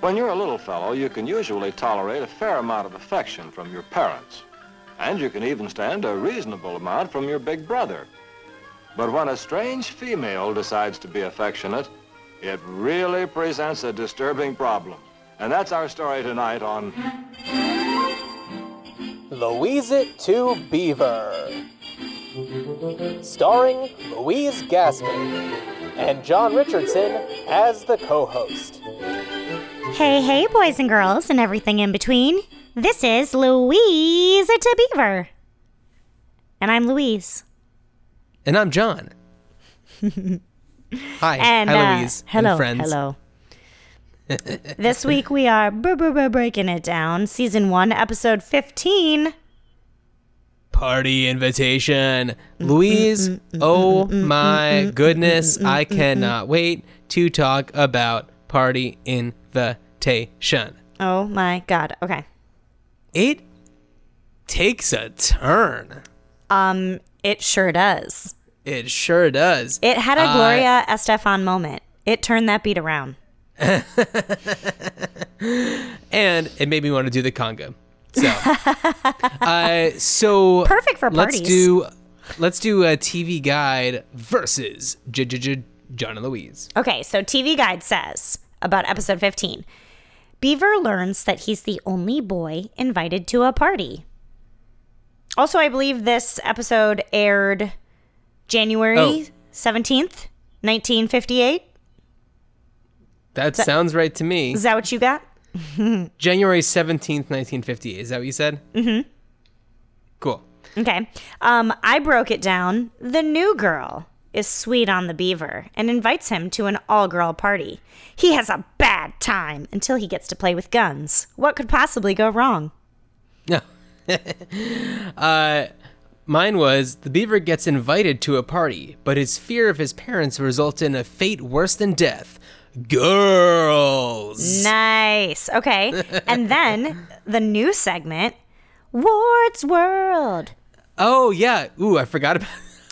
When you're a little fellow, you can usually tolerate a fair amount of affection from your parents. And you can even stand a reasonable amount from your big brother. But when a strange female decides to be affectionate, it really presents a disturbing problem. And that's our story tonight on Louise It to Beaver. Starring Louise Gassman and John Richardson as the co host. Hey, hey, boys and girls, and everything in between. This is Louise to Beaver. And I'm Louise. And I'm John. Hi. And Hi, uh, Louise. hello, and friends. hello. this week we are br- br- br- breaking it down. Season one, episode fifteen. Party invitation. Louise, oh my goodness. I cannot wait to talk about party invitation. Oh my god. Okay. It takes a turn. Um, it sure does. It sure does. It had a Uh, Gloria Estefan moment. It turned that beat around. and it made me want to do the conga. So, uh, so Perfect for parties. let's do let's do a TV guide versus J- J- J- John and Louise. Okay, so TV Guide says about episode 15 Beaver learns that he's the only boy invited to a party. Also, I believe this episode aired January Oh. 17th, 1958. That sounds right to me. Is that what you got? January seventeenth, nineteen fifty. Is that what you said? Mm-hmm. Cool. Okay. Um, I broke it down. The new girl is sweet on the beaver and invites him to an all girl party. He has a bad time until he gets to play with guns. What could possibly go wrong? No. uh, mine was the beaver gets invited to a party, but his fear of his parents results in a fate worse than death. Girls. Nice. Okay. and then the new segment, Ward's World. Oh yeah. Ooh, I forgot about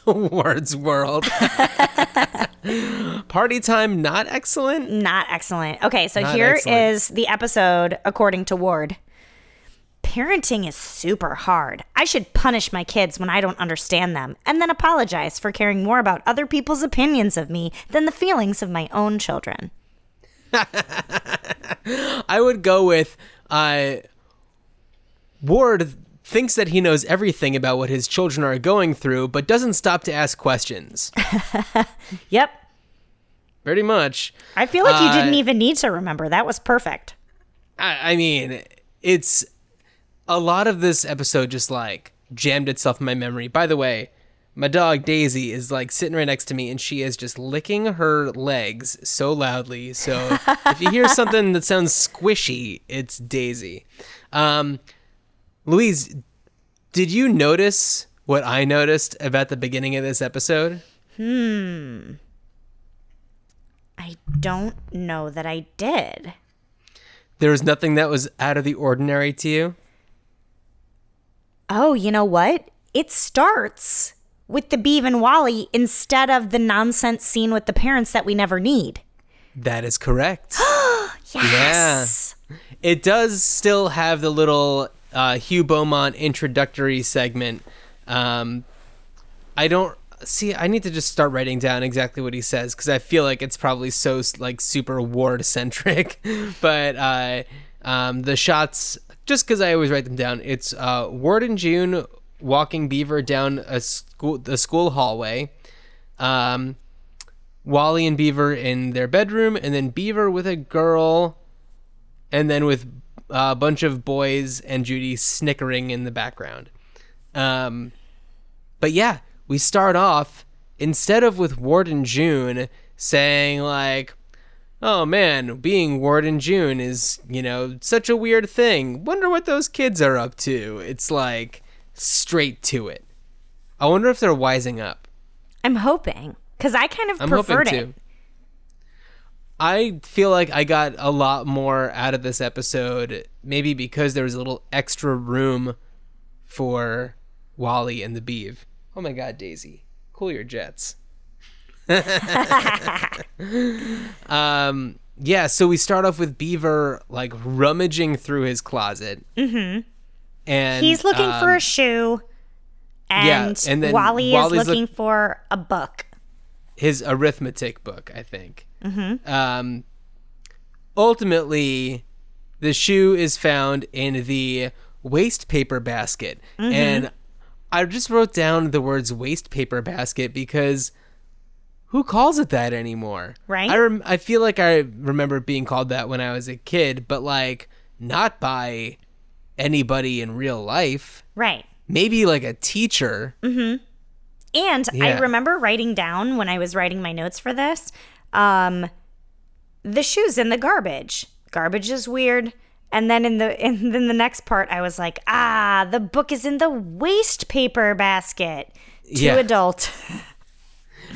Ward's World. Party time not excellent. Not excellent. Okay, so Not here is excellent. the episode according to Ward. Parenting is super hard. I should punish my kids when I don't understand them and then apologize for caring more about other people's opinions of me than the feelings of my own children. I would go with uh, Ward thinks that he knows everything about what his children are going through, but doesn't stop to ask questions. Yep. Pretty much. I feel like you Uh, didn't even need to remember. That was perfect. I, I mean, it's a lot of this episode just like jammed itself in my memory. By the way, my dog Daisy is like sitting right next to me and she is just licking her legs so loudly. So if you hear something that sounds squishy, it's Daisy. Um, Louise, did you notice what I noticed about the beginning of this episode? Hmm. I don't know that I did. There was nothing that was out of the ordinary to you? Oh, you know what? It starts with the Beeve and Wally instead of the nonsense scene with the parents that we never need. That is correct. Yes. It does still have the little uh, Hugh Beaumont introductory segment. Um, I don't see. I need to just start writing down exactly what he says because I feel like it's probably so like super Ward centric. but uh, um, the shots, just because I always write them down, it's uh, Ward and June walking Beaver down a school the school hallway. Um, Wally and Beaver in their bedroom, and then Beaver with a girl, and then with a bunch of boys and Judy snickering in the background. Um, but yeah, we start off instead of with Ward and June saying like, "Oh man, being Ward and June is you know such a weird thing. Wonder what those kids are up to." It's like straight to it. I wonder if they're wising up. I'm hoping because I kind of I'm preferred it. I feel like I got a lot more out of this episode, maybe because there was a little extra room for Wally and the Beeve. Oh my god, Daisy. Cool your jets. um yeah, so we start off with Beaver like rummaging through his closet. Mm-hmm. And He's looking for um, a shoe, yeah, and, and then Wally Wally's is look- looking for a book. his arithmetic book, I think. Mm-hmm. Um, ultimately, the shoe is found in the waste paper basket, Mm-hmm. and I just wrote down the words waste paper basket because who calls it that anymore? Right. I rem- I feel like I remember being called that when I was a kid, but like not by anybody in real life. Right. Maybe like a teacher. Mm hmm. And I remember writing down when I was writing my notes for this, um, the shoes in the garbage. Garbage is weird. And then in the in then the next part, I was like, ah, the book is in the waste paper basket. Too Yeah. adult.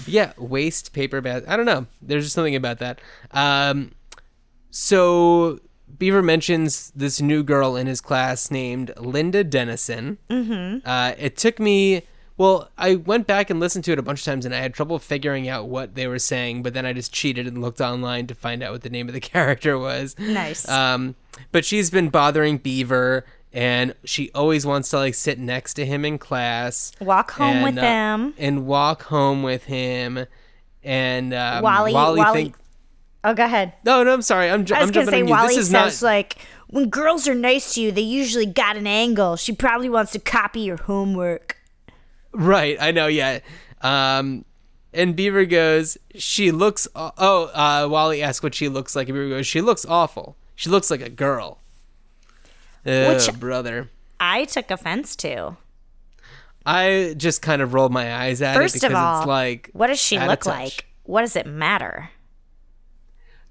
Yeah, waste paper bag. I don't know. There's just something about that. Um, so Beaver mentions this new girl in his class named Linda Dennison. Mm-hmm. Uh, it took me. Well, I went back and listened to it a bunch of times, and I had trouble figuring out what they were saying. But then I just cheated and looked online to find out what the name of the character was. Nice. Um, but she's been bothering Beaver, and she always wants to like sit next to him in class. Walk home with uh, him. and walk home with him. And um, Wally- Wally, Wally- think. Oh, go ahead. No, no, I'm sorry. I'm, ju- I was I'm gonna say. Wally This is says not. like when girls are nice to you, they usually got an angle. She probably wants to copy your homework. Right, I know. Yeah. Um, and Beaver goes. She looks. Oh, uh, Wally asks what she looks like. And Beaver goes. She looks awful. She looks like a girl. Oh, Which- brother. I took offense to. I just kind of rolled my eyes at First it because of all, it's like. what does she look like? What does it matter?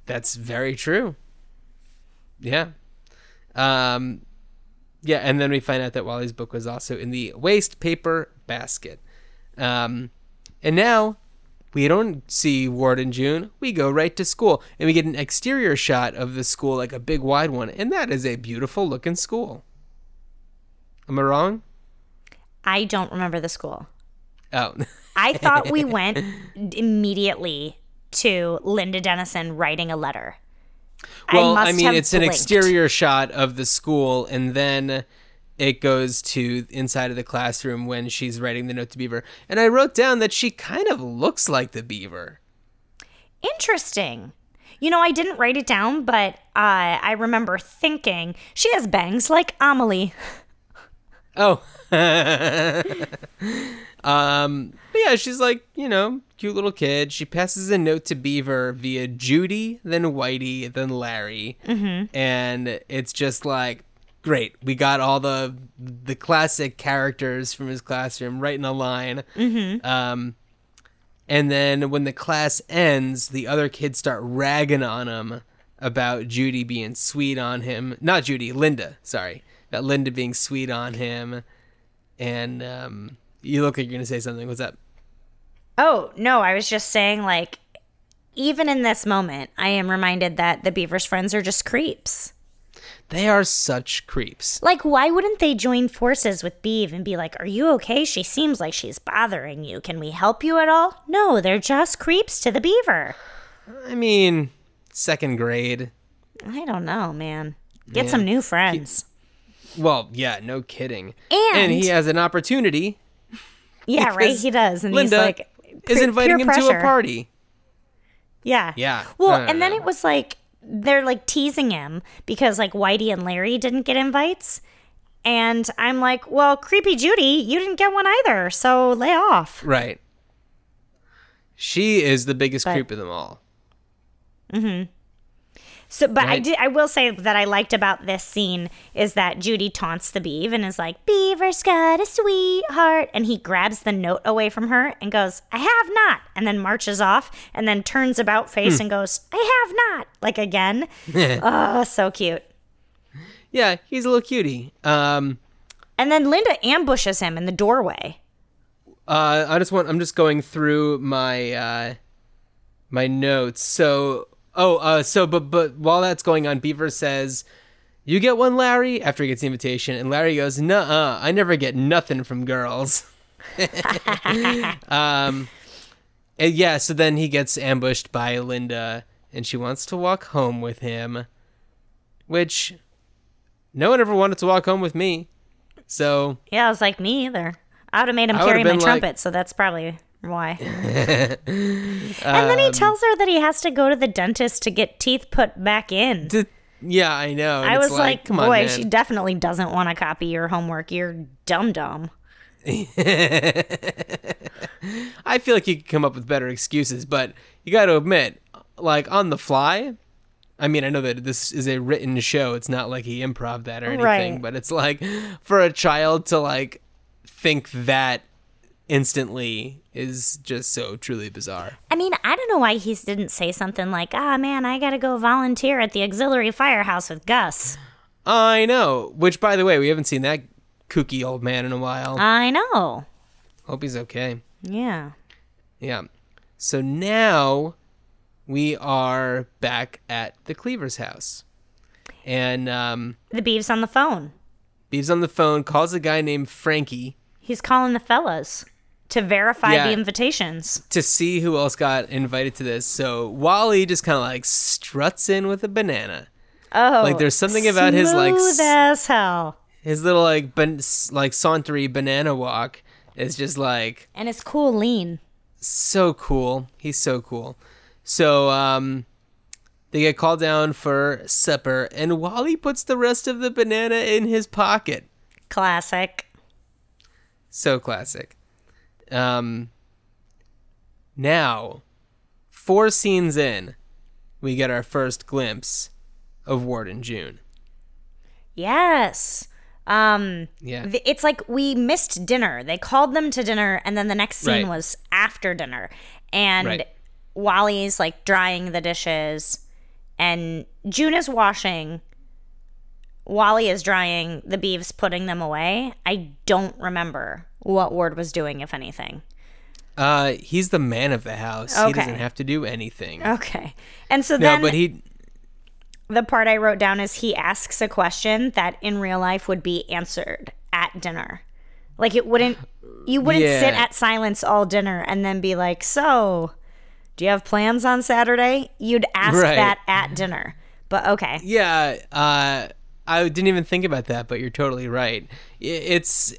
That's very true. Yeah. Um yeah, and then we find out that Wally's book was also in the waste paper basket. Um and now we don't see Ward and June. We go right to school and we get an exterior shot of the school like a big wide one and that is a beautiful looking school. Am I wrong? I don't remember the school. Oh. I thought we went immediately to Linda Dennison writing a letter. Well, must I, mean, it's an exterior shot of the school, and then it goes to inside of the classroom when she's writing the note to Beaver. And I wrote down that she kind of looks like the Beaver. Interesting. You know, I didn't write it down, but uh, I remember thinking she has bangs like Amelie. Oh. um, but yeah, she's like, you know, cute little kid. She passes a note to Beaver via Judy, then Whitey, then Larry. Mm-hmm. And it's just like, great. We got all the the classic characters from his classroom right in a line. Mm-hmm. Um, and then when the class ends, the other kids start ragging on him about Judy being sweet on him. Not Judy, Linda. Sorry, about Linda being sweet on him. And um, you look like you're gonna say something. What's up? Oh, no, I was just saying, like, even in this moment, I am reminded that the Beaver's friends are just creeps. They are such creeps. Like, why wouldn't they join forces with Beav and be like, Are you okay? She seems like she's bothering you. Can we help you at all? No, they're just creeps to the Beaver. I mean, second grade. I don't know, man. Get Yeah. some new friends. Well, yeah, no kidding. And- he has an opportunity. yeah, right? He does. And Linda he's like, is inviting him to a party. Yeah. Yeah. Well, and then know. it was like they're like teasing him because like Whitey and Larry didn't get invites. And I'm like, well, creepy Judy, you didn't get one either, so lay off. Right. She is the biggest But- creep of them all. Mm-hmm. So, but I did. I will say that I liked about this scene is that Judy taunts the Beav and is like, "Beaver's got a sweetheart," and he grabs the note away from her and goes, "I have not," and then marches off and then turns about face Hmm. and goes, "I have not," like again. oh, so cute. Yeah, he's a little cutie. Um, And then Linda ambushes him in the doorway. uh, I just want. I'm just going through my uh, my notes. So, oh, uh, so but but while that's going on, Beaver says, "You get one, Larry." After he gets the invitation, and Larry goes, "Nuh-uh, I never get nothing from girls." um, and yeah. So then he gets ambushed by Linda, and she wants to walk home with him, which no one ever wanted to walk home with me. So Yeah, I was like, me either. I would have made him I carry my like- trumpet, so that's probably why. and then he Um, tells her that he has to go to the dentist to get teeth put back in. d- yeah, I know. I it's was like, come boy, man. she definitely doesn't want to copy your homework. You're dumb dumb. I feel like you could come up with better excuses, but you got to admit, like on the fly. I mean, I know that this is a written show. It's not like he improv that or anything, Right. but it's like for a child to like think that instantly is just so truly bizarre. I mean, I don't know why he didn't say something like, ah, man, I got to go volunteer at the auxiliary firehouse with Gus. I know. Which, by the way, we haven't seen that kooky old man in a while. I know. Hope he's okay. Yeah. Yeah. So now we are back at the Cleaver's house. And um, The beeves on the phone. Beeves on the phone calls a guy named Frankie He's calling the fellas to verify Yeah. the invitations. to see who else got invited to this. So Wally just kind of like struts in with a banana. Oh, Like, there's something about his, like, smooth as hell, His little like ban- like sauntery banana walk is just like and it's cool lean. so cool. He's so cool. So um they get called down for supper and Wally puts the rest of the banana in his pocket. Classic. So classic. Um now four scenes in we get our first glimpse of Ward and June. Yes. Um, Yeah. th- it's like we missed dinner. They called them to dinner, and then the next scene Right. was after dinner, and Right. Wally's like drying the dishes, and June is washing. Wally is drying the beeves, putting them away. I don't remember what Ward was doing, if anything. Uh he's the man of the house. Okay. He doesn't have to do anything. Okay. And so no, then but he the part I wrote down is he asks a question that in real life would be answered at dinner. Like it wouldn't you wouldn't sit at silence all dinner and then be like, "So, do you have plans on Saturday?" You'd ask Right. that at dinner. But okay. Yeah, uh, I didn't even think about that, but you're totally right. It's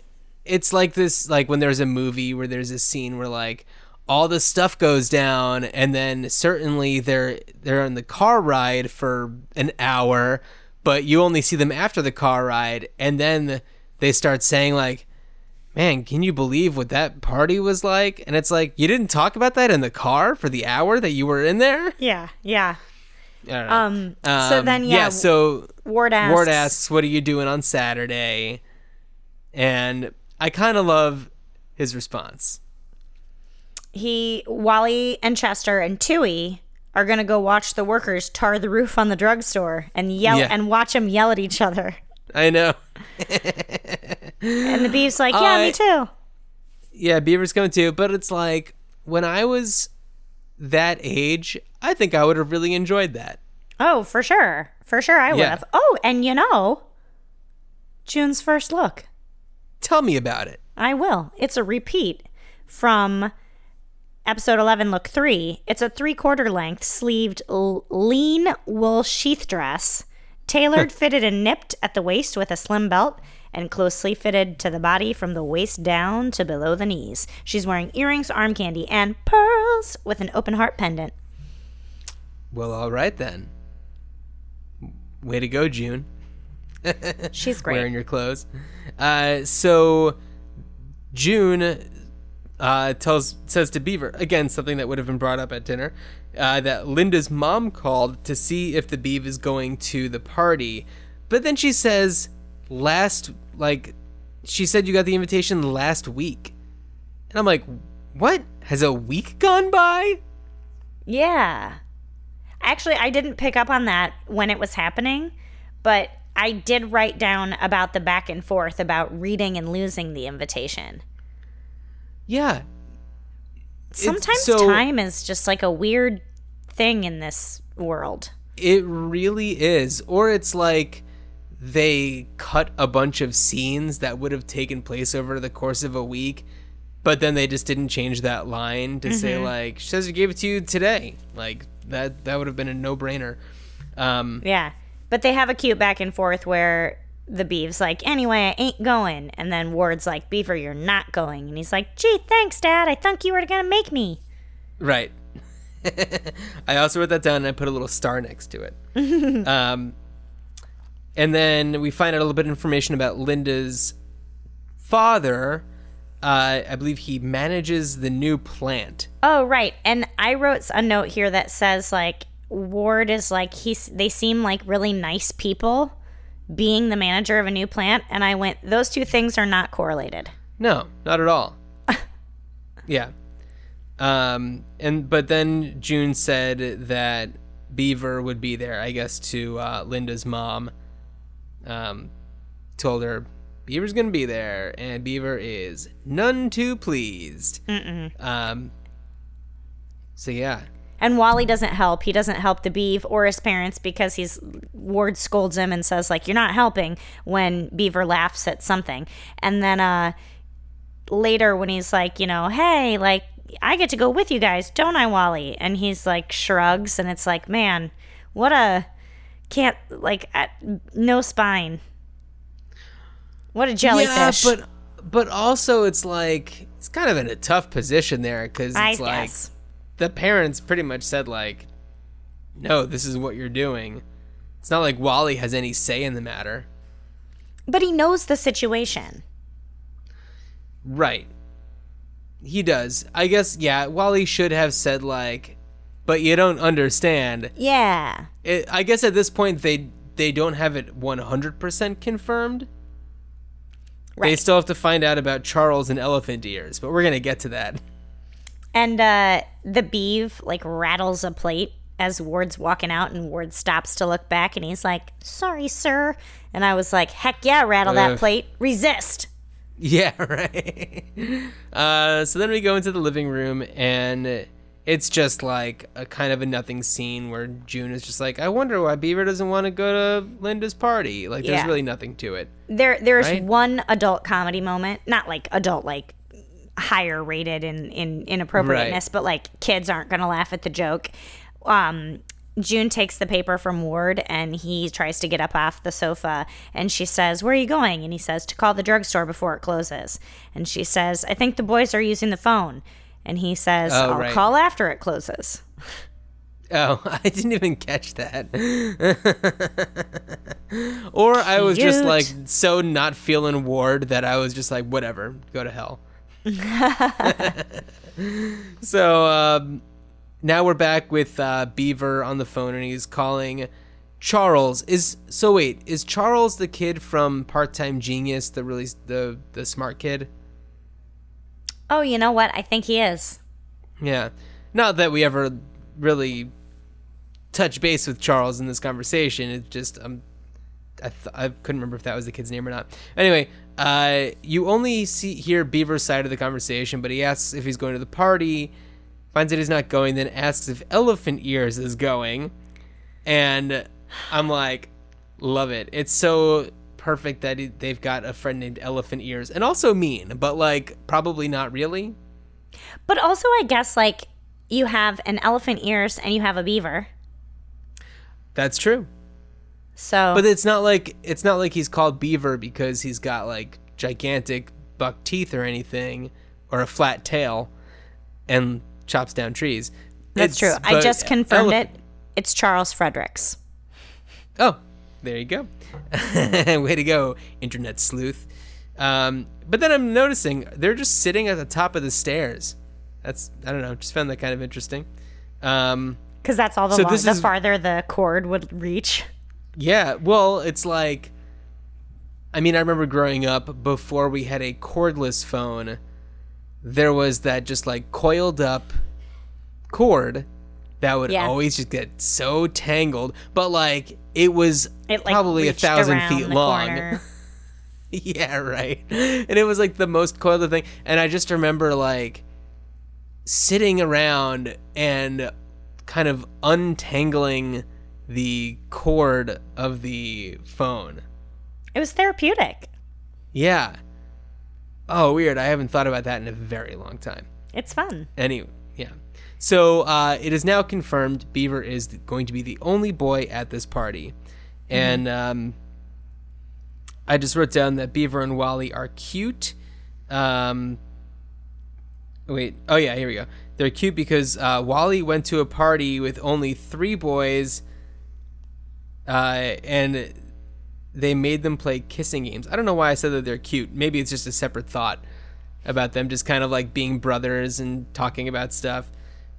it's like this, like when there's a movie where there's a scene where like all the stuff goes down, and then certainly they're they're on the car ride for an hour, but you only see them after the car ride, and then they start saying like. Man, can you believe what that party was like? And it's like you didn't talk about that in the car for the hour that you were in there. Yeah, yeah. Don't. Um, so then, yeah, so Ward asks Ward asks, "What are you doing on Saturday?" And I kind of love his response. he Wally and Chester and Tooey are going to go watch the workers tar the roof on the drugstore and yell Yeah. and watch them yell at each other. I know. And the beef's like, "Yeah, I- me too." Yeah, Beaver's going too, but it's like when I was that age, I think I would have really enjoyed that. Oh, for sure. For sure I would Yeah. have. Oh, and you know, June's first look. Tell me about it. I will. It's a repeat from episode 11, look 3. It's a three quarter length, sleeved, l- lean wool sheath dress, tailored, fitted, and nipped at the waist with a slim belt, and closely fitted to the body from the waist down to below the knees. She's wearing earrings, arm candy, and pearls with an open heart pendant. Well, all right then. Way to go, June. She's great. wearing your clothes. Uh, so June uh, tells says to Beaver again something that would have been brought up at dinner uh, that Linda's mom called to see if the Beav is going to the party, but then she says last like she said you got the invitation last week, and I'm like, what? Has a week gone by? Yeah. Actually, I didn't pick up on that when it was happening, but I did write down about the back and forth about reading and losing the invitation. Yeah, Sometimes so- time is just like a weird thing in this world. It really is. Or it's like they cut a bunch of scenes that would have taken place over the course of a week but then they just didn't change that line to say mm-hmm. like she says she gave it to you today. Like that that would have been a no brainer. Um, Yeah. But they have a cute back and forth where the Beeve's like, anyway, I ain't going. And then Ward's like, Beaver, you're not going. And he's like, gee, thanks, Dad. I thought you were going to make me. Right. I also wrote that down and I put a little star next to it. um, and then we find out a little bit of information about Linda's father. Uh, I believe he manages the new plant. Oh, right. And I wrote a note here that says, like, Ward is like, he's, they seem like really nice people being the manager of a new plant. And I went, those two things are not correlated. No, not at all. yeah. Um, and but then June said that Beaver would be there. I guess to uh, Linda's mom. Um, told her Beaver's gonna be there, and Beaver is none too pleased. Mm-mm. Um. So yeah, And Wally doesn't help. He doesn't help the Beav or his parents because he's Ward scolds him and says like you're not helping when Beaver laughs at something. And then uh later when he's like, you know, hey, like I get to go with you guys, don't I, Wally? And he's like shrugs and it's like, man, what a can't like uh, no spine. What a jellyfish. Yeah, but but also it's like it's kind of in a tough position there because I it's like guess. the parents pretty much said like, no, this is what you're doing. It's not like Wally has any say in the matter. But he knows the situation. Right. He does. I guess yeah, Wally should have said like but you don't understand. Yeah. It, I guess at this point they they don't have it 100% confirmed. They still have to find out about Charles and elephant ears, but we're going to get to that. And uh, the beeve like rattles a plate as Ward's walking out, and Ward stops to look back, and he's like, "Sorry, sir." And I was like, "Heck yeah, rattle that plate, resist." Yeah, right. Uh, so then we go into the living room, and it's just like a kind of a nothing scene where June is just like, I wonder why Beaver doesn't want to go to Linda's party. Like, there's Yeah. really nothing to it. There, there's Right? one adult comedy moment, not like adult like higher rated in in inappropriateness, but like kids aren't gonna laugh at the joke. Um, June takes the paper from Ward and he tries to get up off the sofa and she says, Where are you going? And he says, To call the drugstore before it closes. And she says, I think the boys are using the phone. And he says, Oh, I'll right. call after it closes. Oh, I didn't even catch that. or I was just like so not feeling Ward that I was just like, whatever, go to hell. so um, now we're back with uh, Beaver on the phone, and he's calling Charles. Is so wait, is Charles the kid from Part Time Genius, the really the the smart kid? Oh, you know what? I think he is. Yeah. Not that we ever really touch base with Charles in this conversation. It's just um, I th- I couldn't remember if that was the kid's name or not. Anyway, uh, you only see hear Beaver's side of the conversation, but he asks if he's going to the party, finds that he's not going, then asks if Elephant Ears is going, and I'm like, love it. It's so perfect that he, they've got a friend named Elephant Ears, and also mean, but like probably not really. But also, I guess, like, you have an elephant ears and you have a beaver. That's true. So, But it's not like it's not like he's called Beaver because he's got like gigantic buck teeth or anything, or a flat tail, and chops down trees. that's It's- true. I just confirmed elef- it. It's Charles Fredericks. Oh, there you go. Way to go, internet sleuth. Um, but then I'm noticing they're just sitting at the top of the stairs. That's I don't know. Just found that kind of interesting. Um, Because that's all the, So long, the is- farther the cord would reach. Yeah, well, it's like I mean, I remember growing up before we had a cordless phone, there was that just like coiled up cord that would Yeah. always just get so tangled, but like it was It like probably a thousand feet long. yeah, right. And it was like the most coiled thing. And I just remember like sitting around and kind of untangling the cord of the phone. It was therapeutic. Yeah. Oh, weird. I haven't thought about that in a very long time. It's fun. Anyway. So uh, it is now confirmed Beaver is going to be the only boy at this party. And um, I just wrote down that Beaver and Wally are cute. Um, wait. Oh, yeah, here we go. They're cute because uh, Wally went to a party with only three boys. Uh, and they made them play kissing games. I don't know why I said that they're cute. Maybe it's just a separate thought about them just kind of like being brothers and talking about stuff.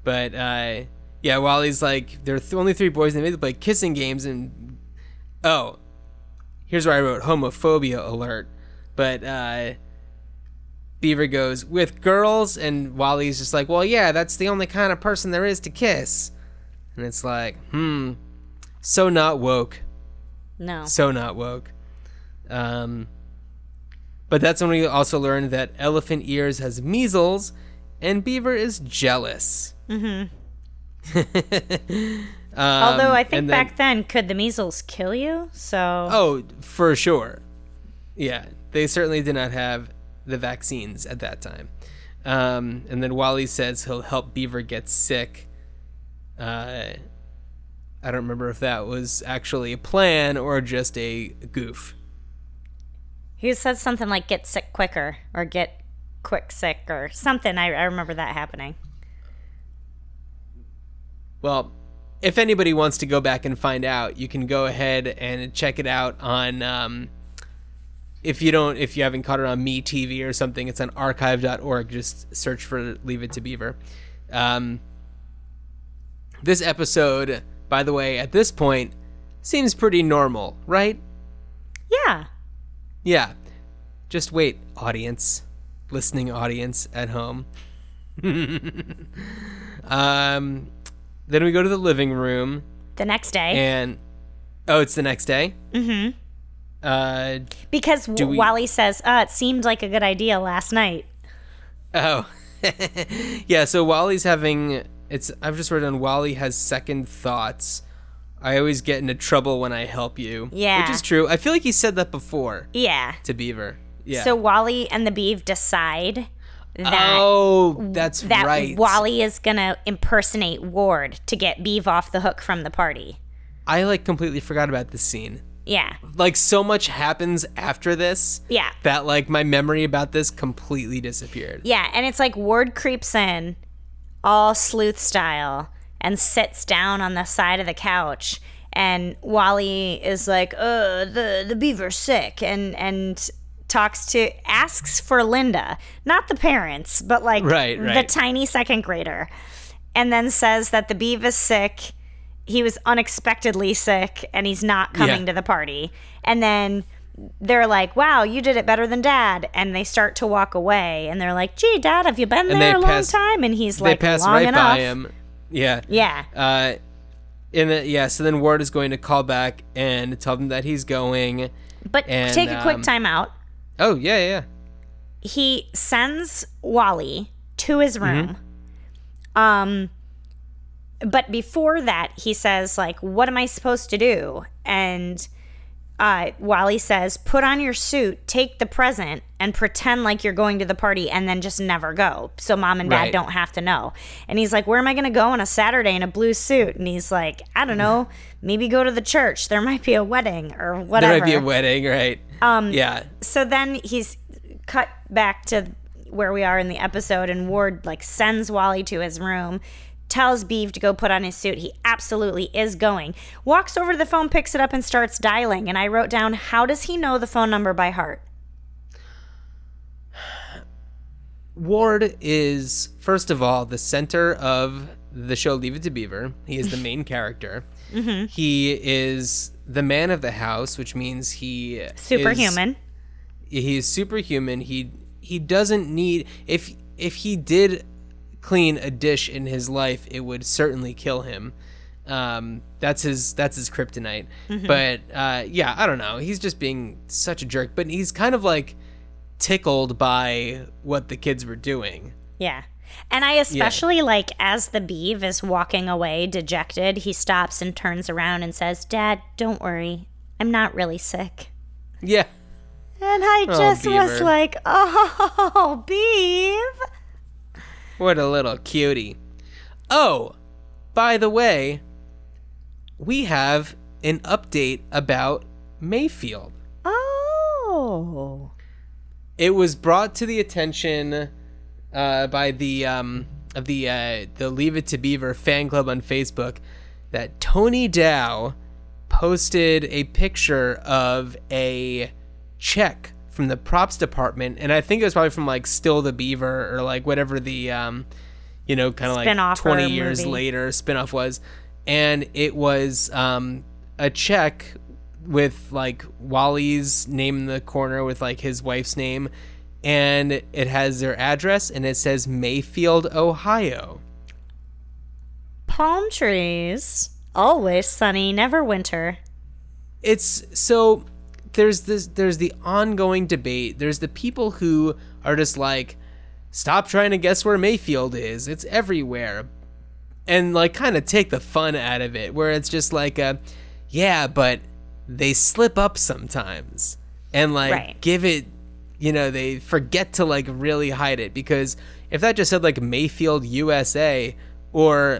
But uh, yeah, Wally's like there are th- only three boys. And they play kissing games, and oh, here's where I wrote homophobia alert. But uh, Beaver goes with girls, and Wally's just like, well, yeah, that's the only kind of person there is to kiss. And it's like, hmm, so not woke No. so not woke. Um, but that's when we also learned that Elephant Ears has measles, and Beaver is jealous. Mm-hmm. Although I think back then, could the measles kill you? So oh, for sure, yeah, they certainly did not have the vaccines at that time. Um, and then Wally says he'll help Beaver get sick. Uh, I don't remember if that was actually a plan or just a goof. he said something like "get sick quicker" or "get quick sick" or something. I, I remember that happening. Well, if anybody wants to go back and find out, you can go ahead and check it out on. Um, if you don't, if you haven't caught it on MeTV or something, it's on archive.org. Just search for Leave It to Beaver. Um, this episode, by the way, at this point, seems pretty normal, right? Yeah. Yeah. Just wait, audience, listening audience at home. um, then we go to the living room, The next day, and oh, it's the next day. Mm-hmm. Uh, because do we- Wally says, "Uh, it seemed like a good idea last night." oh, yeah. So Wally's having it's. I've just written Wally has second thoughts. I always get into trouble when I help you. Yeah. which is true. I feel like he said that before Yeah. to Beaver. Yeah. So Wally and the Beeve decide that oh, that's that right. Wally is gonna impersonate Ward to get Beeve off the hook from the party. I like completely forgot about this scene. Yeah. like so much happens after this Yeah. that like my memory about this completely disappeared. Yeah, and it's like Ward creeps in, all sleuth style, and sits down on the side of the couch. And Wally is like, "Uh, the the beaver's sick," and and talks to asks for Linda, not the parents, but like Right, the tiny second grader, and then says that the beav is sick. He was unexpectedly sick, and he's not coming Yeah. to the party. And then they're like, "Wow, you did it better than Dad," and they start to walk away. And they're like, "Gee, Dad, have you been And there they a long time?" And he's they like, pass "Long right enough." by him. Yeah. Yeah, Uh in the yeah, so then Ward is going to call back and tell them that he's going. but And, take a quick um, time out. Oh, yeah, yeah. He sends Wally to his Mm-hmm. room. Um, but before that, he says, "Like, what am I supposed to do?" And uh, Wally says, "Put on your suit, take the present, and pretend like you're going to the party, and then just never go, so mom and dad Right. don't have to know." And he's like, "Where am I going to go on a Saturday in a blue suit?" And he's like, "I don't know, maybe go to the church. There might be a wedding or whatever." There might be a wedding, right? Um Yeah. so then he's cut back to where we are in the episode and ward like sends wally to his room tells beeve to go put on his suit he absolutely is going walks over to the phone picks it up and starts dialing and i wrote down how does he know the phone number by heart Ward is first of all the center of the show Leave It to Beaver. He is the main character. Mm-hmm. He is the man of the house, which means he is- superhuman he is superhuman. He he doesn't need if if he did clean a dish in his life, it would certainly kill him. Um, that's his that's his kryptonite. But uh, yeah, I don't know. He's just being such a jerk. But he's kind of like tickled by what the kids were doing. yeah and i especially like as the beeve is walking away dejected he stops and turns around and says dad don't worry i'm not really sick Yeah. And I Oh, just was like, oh, Beav. What a little cutie. Oh, by the way, we have an update about Mayfield. Oh. It was brought to the attention uh, by the um, of the uh, the Leave It to Beaver fan club on Facebook that Tony Dow posted a picture of a check from the props department, and I think it was probably from like Still the Beaver or like whatever the um, you know kind of like twenty years movie. later spinoff was, and it was um, a check with like Wally's name in the corner with like his wife's name, and it has their address and it says Mayfield, Ohio. Palm trees. Always sunny, never winter. it's so there's this there's the ongoing debate there's the people who are just like stop trying to guess where mayfield is it's everywhere and like kind of take the fun out of it where it's just like a yeah but they slip up sometimes and like Right. give it you know they forget to like really hide it because if that just said like mayfield usa or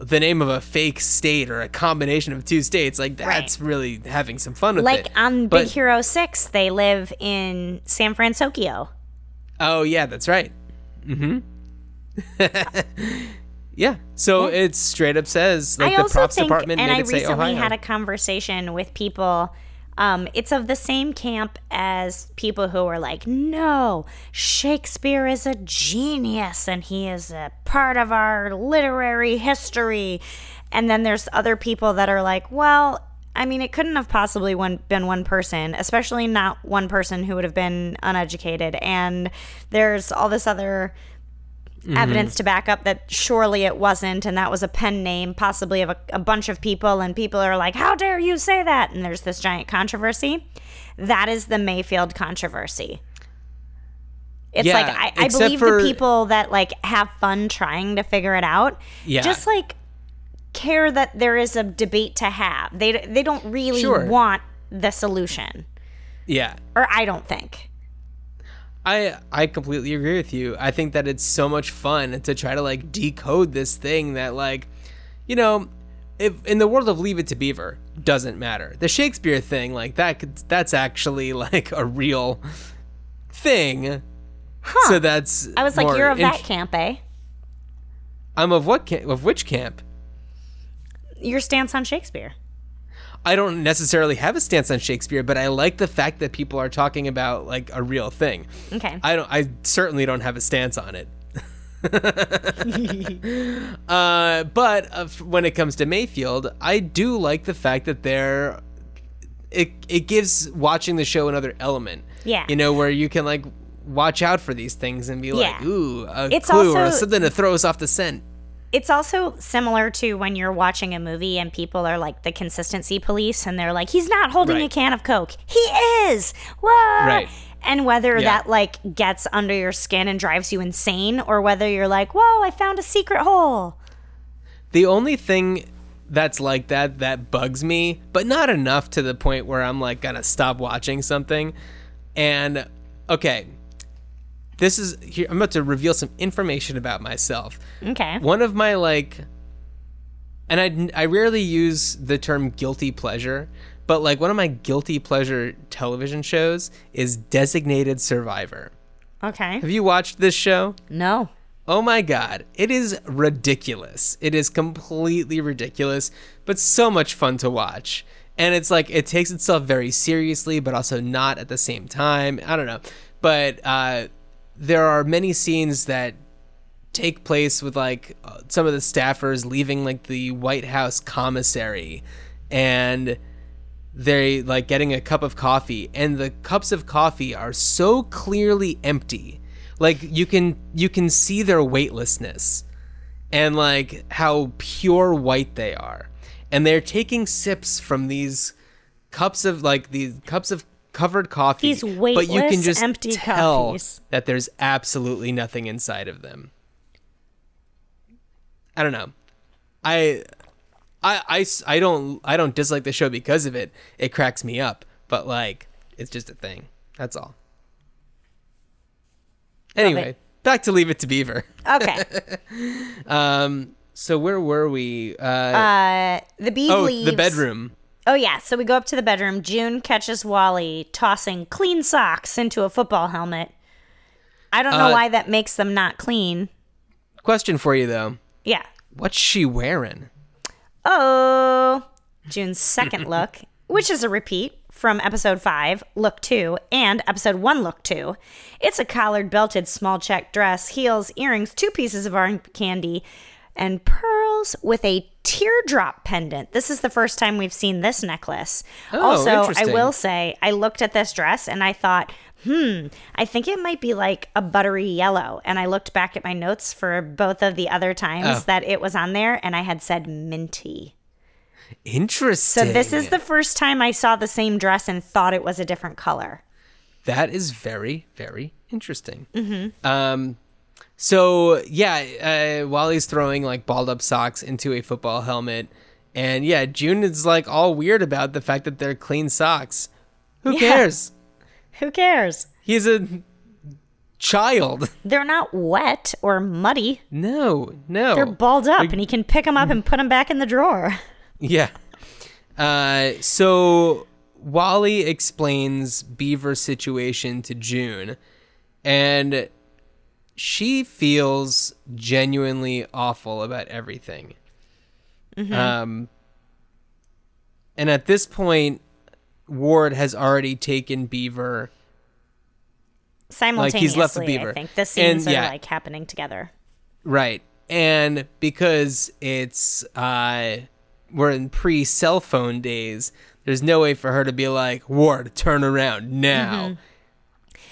the name of a fake state or a combination of two states like that's really having some fun with Like it Like on But- Big Hero 6, they live in San Francisco. Oh yeah, that's right. Mm-hmm. yeah. So it straight up says like I the props think, department and made I it say recently Ohio. had a conversation with people. Um, it's of the same camp as people who are like, no, Shakespeare is a genius and he is a part of our literary history. And then there's other people that are like, well, I mean, it couldn't have possibly one, been one person, especially not one person who would have been uneducated. And there's all this other evidence mm-hmm. to back up that surely it wasn't and that was a pen name possibly of a, a bunch of people and people are like how dare you say that? And there's this giant controversy. That is the mayfield controversy. It's Yeah, like I, I believe for- the people that like have fun trying to figure it out Yeah. just like care that there is a debate to have. They they don't really Sure. want the solution. Yeah. or i don't think I I completely agree with you. I think that it's so much fun to try to like decode this thing that like, you know, if in the world of Leave It to Beaver doesn't matter. The Shakespeare thing like that could, that's actually like a real thing. So that's i was like you're of that camp eh I'm of what camp? Of which camp? your stance on shakespeare I don't necessarily have a stance on Shakespeare, but I like the fact that people are talking about like a real thing. okay I don't. I certainly don't have a stance on it. uh, but uh, when it comes to Mayfield, I do like the fact that they're. It it gives watching the show another element. Yeah. You know where you can like watch out for these things and be like, Yeah. ooh, a It's clue or something to throw us off the scent. It's also similar to when you're watching a movie and people are like the consistency police and they're like, he's not holding a can of Coke. He is. What? Right. And whether Yeah. that like gets under your skin and drives you insane or whether you're like, whoa, I found a secret hole. The only thing that's like that that bugs me, but not enough to the point where I'm like gonna stop watching something. And okay, this is here. I'm about to reveal some information about myself. Okay. One of my like, and I I rarely use the term guilty pleasure, but like one of my guilty pleasure television shows is Designated Survivor. Okay. Have you watched this show? No. Oh my god, it is ridiculous. It is completely ridiculous, but so much fun to watch. And it's like it takes itself very seriously, but also not at the same time. I don't know. But uh, there are many scenes that take place with like uh, some of the staffers leaving like the White House commissary and they like getting a cup of coffee and the cups of coffee are so clearly empty. Like you can you can see their weightlessness and like how pure white they are. And they're taking sips from these cups of like these cups of covered coffee These but you can just empty tell coffees. that there's absolutely nothing inside of them i don't know I, I, I don't I don't dislike the show because of it. It cracks me up, but like it's just a thing. That's all. Anyway, back to Leave It to Beaver. Okay. Um, so where were we? Uh, Uh, the beeve oh, leaves. the bedroom. Oh yeah, so we go up to the bedroom. June catches Wally tossing clean socks into a football helmet. I don't know Uh, why that makes them not clean. Question for you though. Yeah. What's she wearing? Oh, June's second look, which is a repeat from episode 5, look 2, and episode 1, look 2. It's a collared belted small check dress, heels, earrings, two pieces of arm candy, and pearls with a teardrop pendant. This is the first time we've seen this necklace. Oh, also, I will say, I looked at this dress and I thought, hmm, I think it might be like a buttery yellow. And I looked back at my notes for both of the other times Oh. that it was on there, and I had said minty. Interesting. So this is the first time I saw the same dress and thought it was a different color. That is very, very interesting. Mm-hmm. Um, so yeah, uh, Wally's throwing like balled up socks into a football helmet, and yeah, June is like all weird about the fact that they're clean socks. Who Yeah. cares? Who cares? He's a child. They're not wet or muddy. No, no. They're balled up, and he can pick them up and put them back in the drawer. Yeah. Uh, so Wally explains Beaver's situation to June, and she feels genuinely awful about everything. Um, and at this point, Ward has already taken Beaver. Simultaneously, he's left with Beaver. I think the And, scenes yeah. are like happening together. Right. And because it's uh we're in pre cell phone days, there's no way for her to be like, Ward, turn around now.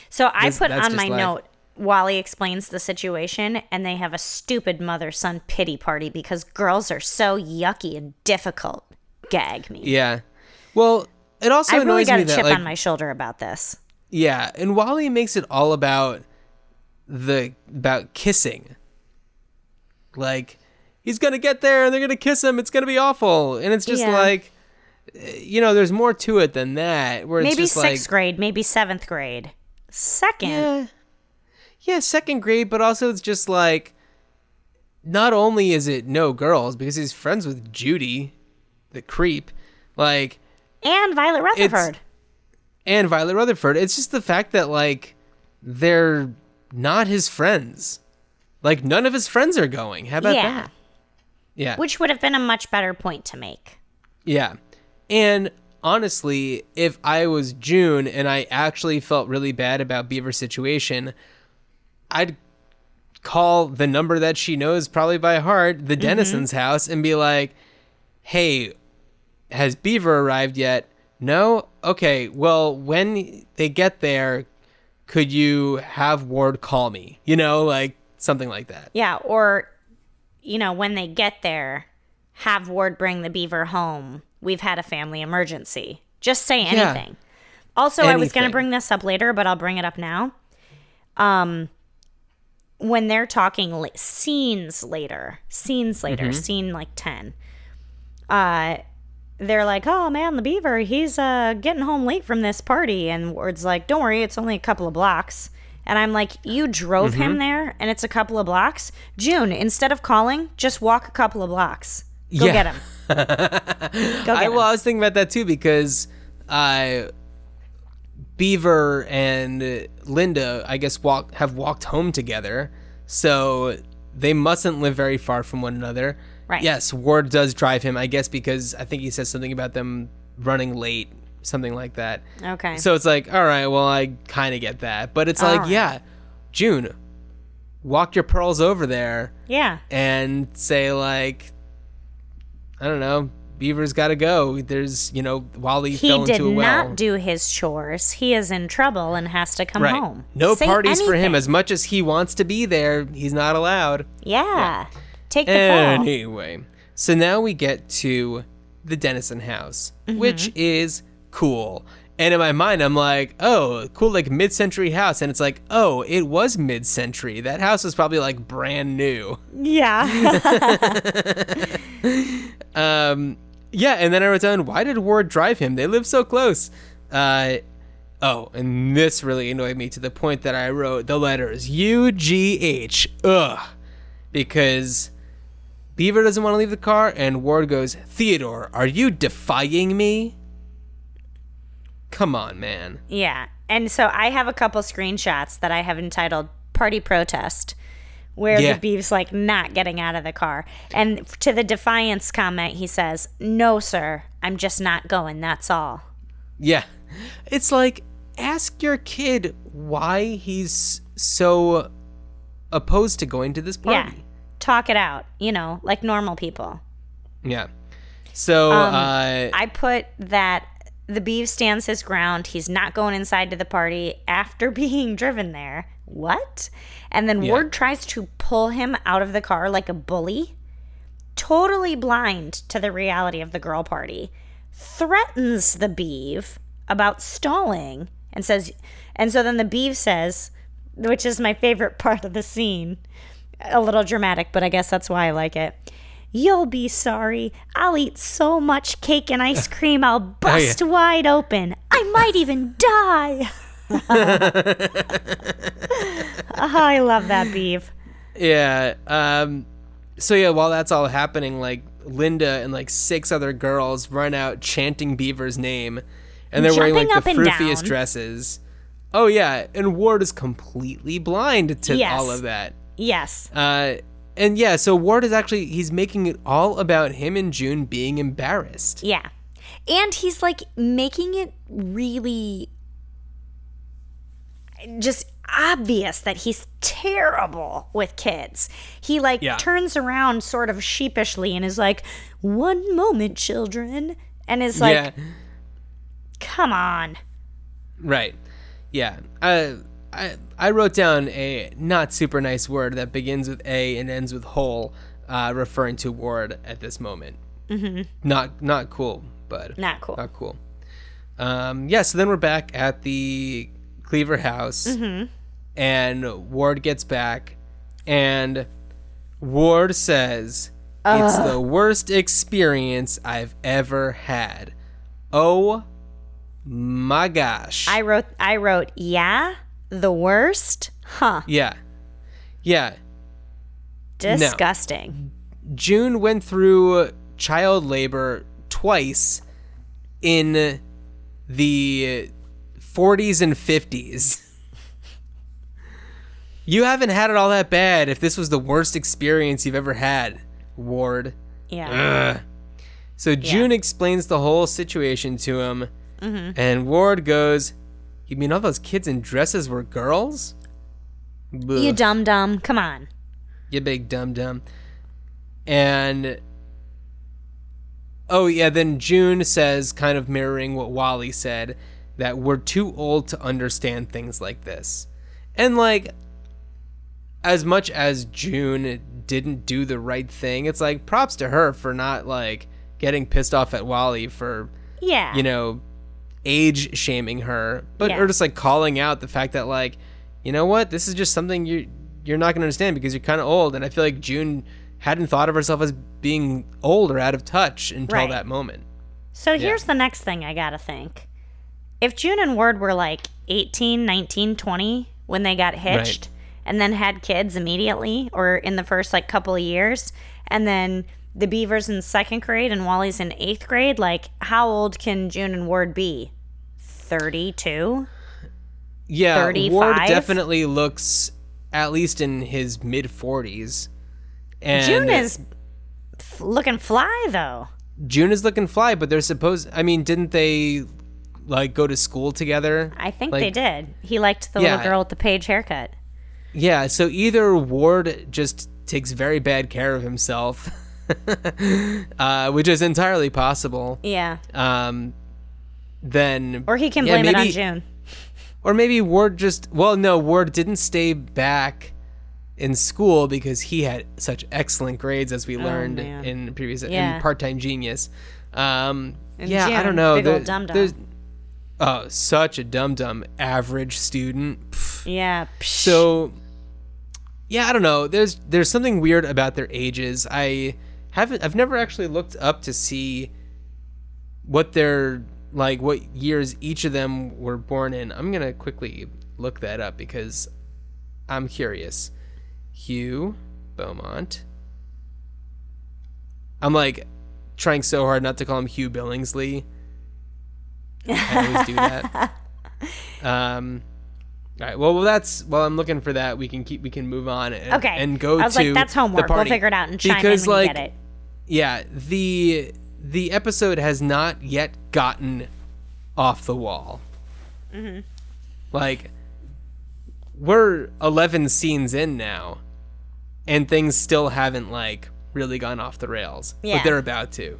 So I put on my life. note. Wally explains the situation, and they have a stupid mother son pity party because girls are so yucky and difficult. Gag me. Yeah. Well, it also annoys me. I really got a that chip like on my shoulder about this. yeah, and Wally makes it all about the about kissing. Like he's gonna get there and they're gonna kiss him. It's gonna be awful, and it's just Yeah. like, you know, there's more to it than that. Where it's Maybe sixth like, grade, maybe seventh grade. Second, Yeah. Yeah, second grade, but also it's just like not only is it no girls because he's friends with Judy, the creep, like and Violet Rutherford. and Violet Rutherford. It's just the fact that like they're not his friends. Like none of his friends are going. How about Yeah. that? Yeah. Which would have been a much better point to make. Yeah. And honestly, if I was June and I actually felt really bad about Beaver's situation, I'd call the number that she knows probably by heart, the Dennison's house, and be like, hey, has Beaver arrived yet? No? Okay, well, when they get there, could you have Ward call me? You know, like something like that. Yeah, or, you know, when they get there, have Ward bring the beaver home. We've had a family emergency. Just say Yeah. anything. Also, I was going to bring this up later, but I'll bring it up now. Um, when they're talking la- scenes later, scenes later, Mm-hmm. scene like 10, uh, they're like, oh man, the beaver, he's uh, getting home late from this party. And Ward's like, don't worry, it's only a couple of blocks. And I'm like, you drove Mm-hmm. him there and it's a couple of blocks? June, instead of calling, just walk a couple of blocks. Go Yeah. get him. Go I, get well, I was thinking about that too because uh, Beaver and Linda, I guess, walk have walked home together, so they mustn't live very far from one another. Right. Yes, Ward does drive him, I guess, because I think he says something about them running late, something like that. Okay. So it's like, all right, well, I kind of get that, but it's All like, right. yeah, June, walk your pearls over there yeah. and say like I don't know, Beaver's got to go. There's, you know, Wally He fell did into a well. not do his chores. He is in trouble and has to come right. home. No Say parties for him as much as he wants to be there. He's not allowed. Yeah. Take the fall. Anyway, so now we get to the Dennison house, Mm-hmm. which is cool. And in my mind, I'm like, oh, cool, like mid century house. And it's like, oh, it was mid century. That house was probably like brand new. Yeah. Um, yeah, and then I wrote down, why did Ward drive him? They live so close. Uh, Oh, and this really annoyed me to the point that I wrote the letters U G H. Ugh. Because Beaver doesn't want to leave the car, and Ward goes, Theodore, are you defying me? Come on, man. Yeah. And so I have a couple screenshots that I have entitled Party Protest, where Yeah. the beef's like not getting out of the car. And to the defiance comment, he says, No, sir, I'm just not going. That's all. Yeah. It's like, ask your kid why he's so opposed to going to this party. Yeah. Talk it out, you know, like normal people. Yeah. So, Um, uh, I put that the beef stands his ground. He's not going inside to the party after being driven there. What? And then Yeah. Ward tries to pull him out of the car like a bully, totally blind to the reality of the girl party, threatens the Beeve about stalling and says, and so then the Beeve says, which is my favorite part of the scene, a little dramatic, but I guess that's why I like it. You'll be sorry. I'll eat so much cake and ice cream, I'll oh, bust wide open. I might even die. Oh, I love that beef. Yeah. Um so yeah, while that's all happening, like Linda and like six other girls run out chanting Beaver's name and they're wearing like the froofiest dresses. Oh yeah, and Ward is completely blind to Yes. all of that. Yes. Uh and yeah, so Ward is actually he's making it all about him and June being embarrassed. Yeah. And he's like making it really just obvious that he's terrible with kids. He like Yeah. turns around sort of sheepishly and is like, "One moment, children." And is like, yeah. "Come on." Right. Yeah. I I I wrote down a not super nice word that begins with A and ends with whole, uh, referring to Ward at this moment. Mm-hmm. Not not cool, but Not cool. Not cool. Um, yeah. So then we're back at the Cleaver house, Mm-hmm. and Ward gets back, and Ward says. It's the worst experience I've ever had. Oh my gosh. I wrote I wrote, "Yeah, the worst." Huh. Yeah. Yeah. Disgusting. June went through child labor twice in the 40s and 50s. You haven't had it all that bad if this was the worst experience you've ever had, Ward. Yeah. Ugh. So June explains the whole situation to him, mm-hmm. and Ward goes, You mean all those kids in dresses were girls? You dumb dum dum. Come on. You big dumb dumb. And oh yeah, then June says, kind of mirroring what Wally said, that we're too old to understand things like this. And like as much as June didn't do the right thing, it's like props to her for not like getting pissed off at Wally for, Yeah. you know, age shaming her, but Yeah. or just like calling out the fact that like, you know what, this is just something you you're not gonna understand because you're kind of old, and I feel like June hadn't thought of herself as being old or out of touch until Right. that moment. So here's the next thing I gotta think. If June and Ward were like 18, 19, 20 when they got hitched and then had kids immediately or in the first like couple of years, and then the Beavers in second grade and Wally's in eighth grade, like how old can June and Ward be? 32? Yeah, 35? Ward definitely looks at least in his mid 40s. And June is f- looking fly though. June is looking fly, but they're supposed. I mean, didn't they like go to school together? I think Like- they did. He liked the Yeah. little girl with the page haircut. Yeah, so either Ward just takes very bad care of himself, uh, which is entirely possible. Yeah. Um, then Or he can yeah, blame it on June. Or maybe Ward just well, no, Ward didn't stay back in school because he had such excellent grades as we learned Oh, man. in previous Yeah. in Part Time Genius. Um, yeah, I don't know. big old There- there's- Oh, such a dum dum, average student. Pff. Yeah. psh. So, yeah, I don't know. There's there's something weird about their ages. I haven't. I've never actually looked up to see what their like what years each of them were born in. I'm gonna quickly look that up because I'm curious. Hugh Beaumont. I'm like trying so hard not to call him Hugh Billingsley. I always do that. Um, all right. Well, well, that's while I'm looking for that, we can keep we can move on and, Okay. and go I was to like, that's the homework. We'll figure it out and chime because in when like you get it. yeah the the episode has not yet gotten off the wall. Mm-hmm. Like we're 11 scenes in now, and things still haven't like really gone off the rails, Yeah. but they're about to.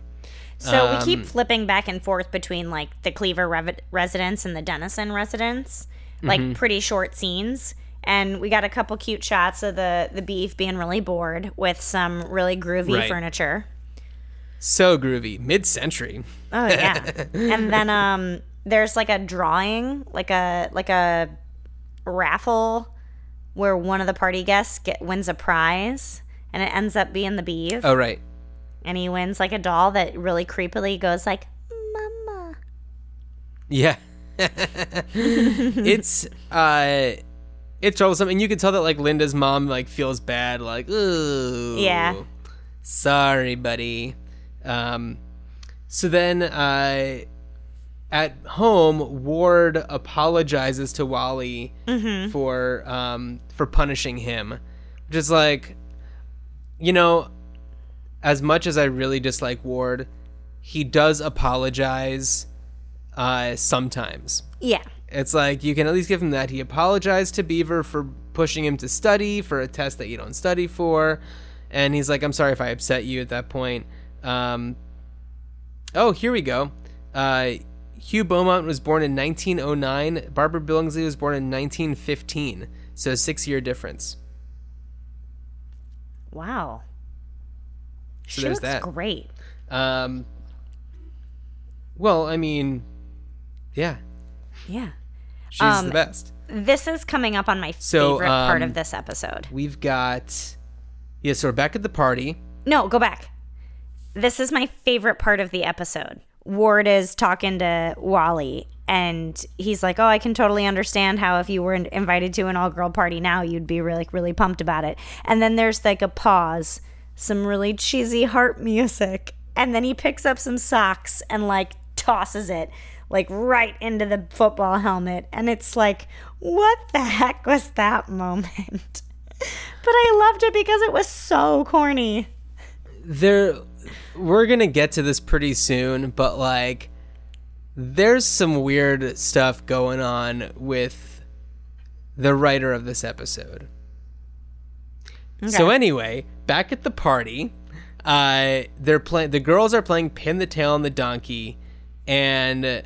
So we Um, keep flipping back and forth between like the Cleaver rev- residence and the Dennison residence, like Mm-hmm. pretty short scenes. And we got a couple cute shots of the the beef being really bored with some really groovy Right. furniture. So groovy, mid-century. Oh yeah. and then um there's like a drawing, like a like a raffle where one of the party guests get wins a prize and it ends up being the beef Oh right, and he wins like a doll that really creepily goes like mama. Yeah. it's uh it's troublesome and you can tell that like Linda's mom like feels bad like ooh Yeah. sorry buddy um so then uh at home Ward apologizes to Wally for um for punishing him which is like you know as much as I really dislike Ward he does apologize uh, sometimes. Yeah. It's like you can at least give him that. He apologized to Beaver for pushing him to study for a test that you don't study for. And he's like, I'm sorry if I upset you at that point. Um, oh, here we go. Uh, Hugh Beaumont was born in 1909. Barbara Billingsley was born in 1915. So six year difference. Wow. So she there's that. great. Um, well, I mean, yeah, Yeah. she's Um, the best. This is coming up on my So, favorite part um, of this episode. We've got, yeah, so we're back at the party. No, go back. This is my favorite part of the episode. Ward is talking to Wally, and he's like, "Oh, I can totally understand how if you were invited to an all-girl party now, you'd be really, really pumped about it." And then there's like a pause, some really cheesy heart music, and then he picks up some socks and like tosses it like right into the football helmet, and it's like, what the heck was that moment? but I loved it because it was so corny. There, we're gonna get to this pretty soon, but like, there's some weird stuff going on with the writer of this episode. So anyway, back at the party, uh, they're playing. The girls are playing pin the tail on the donkey, and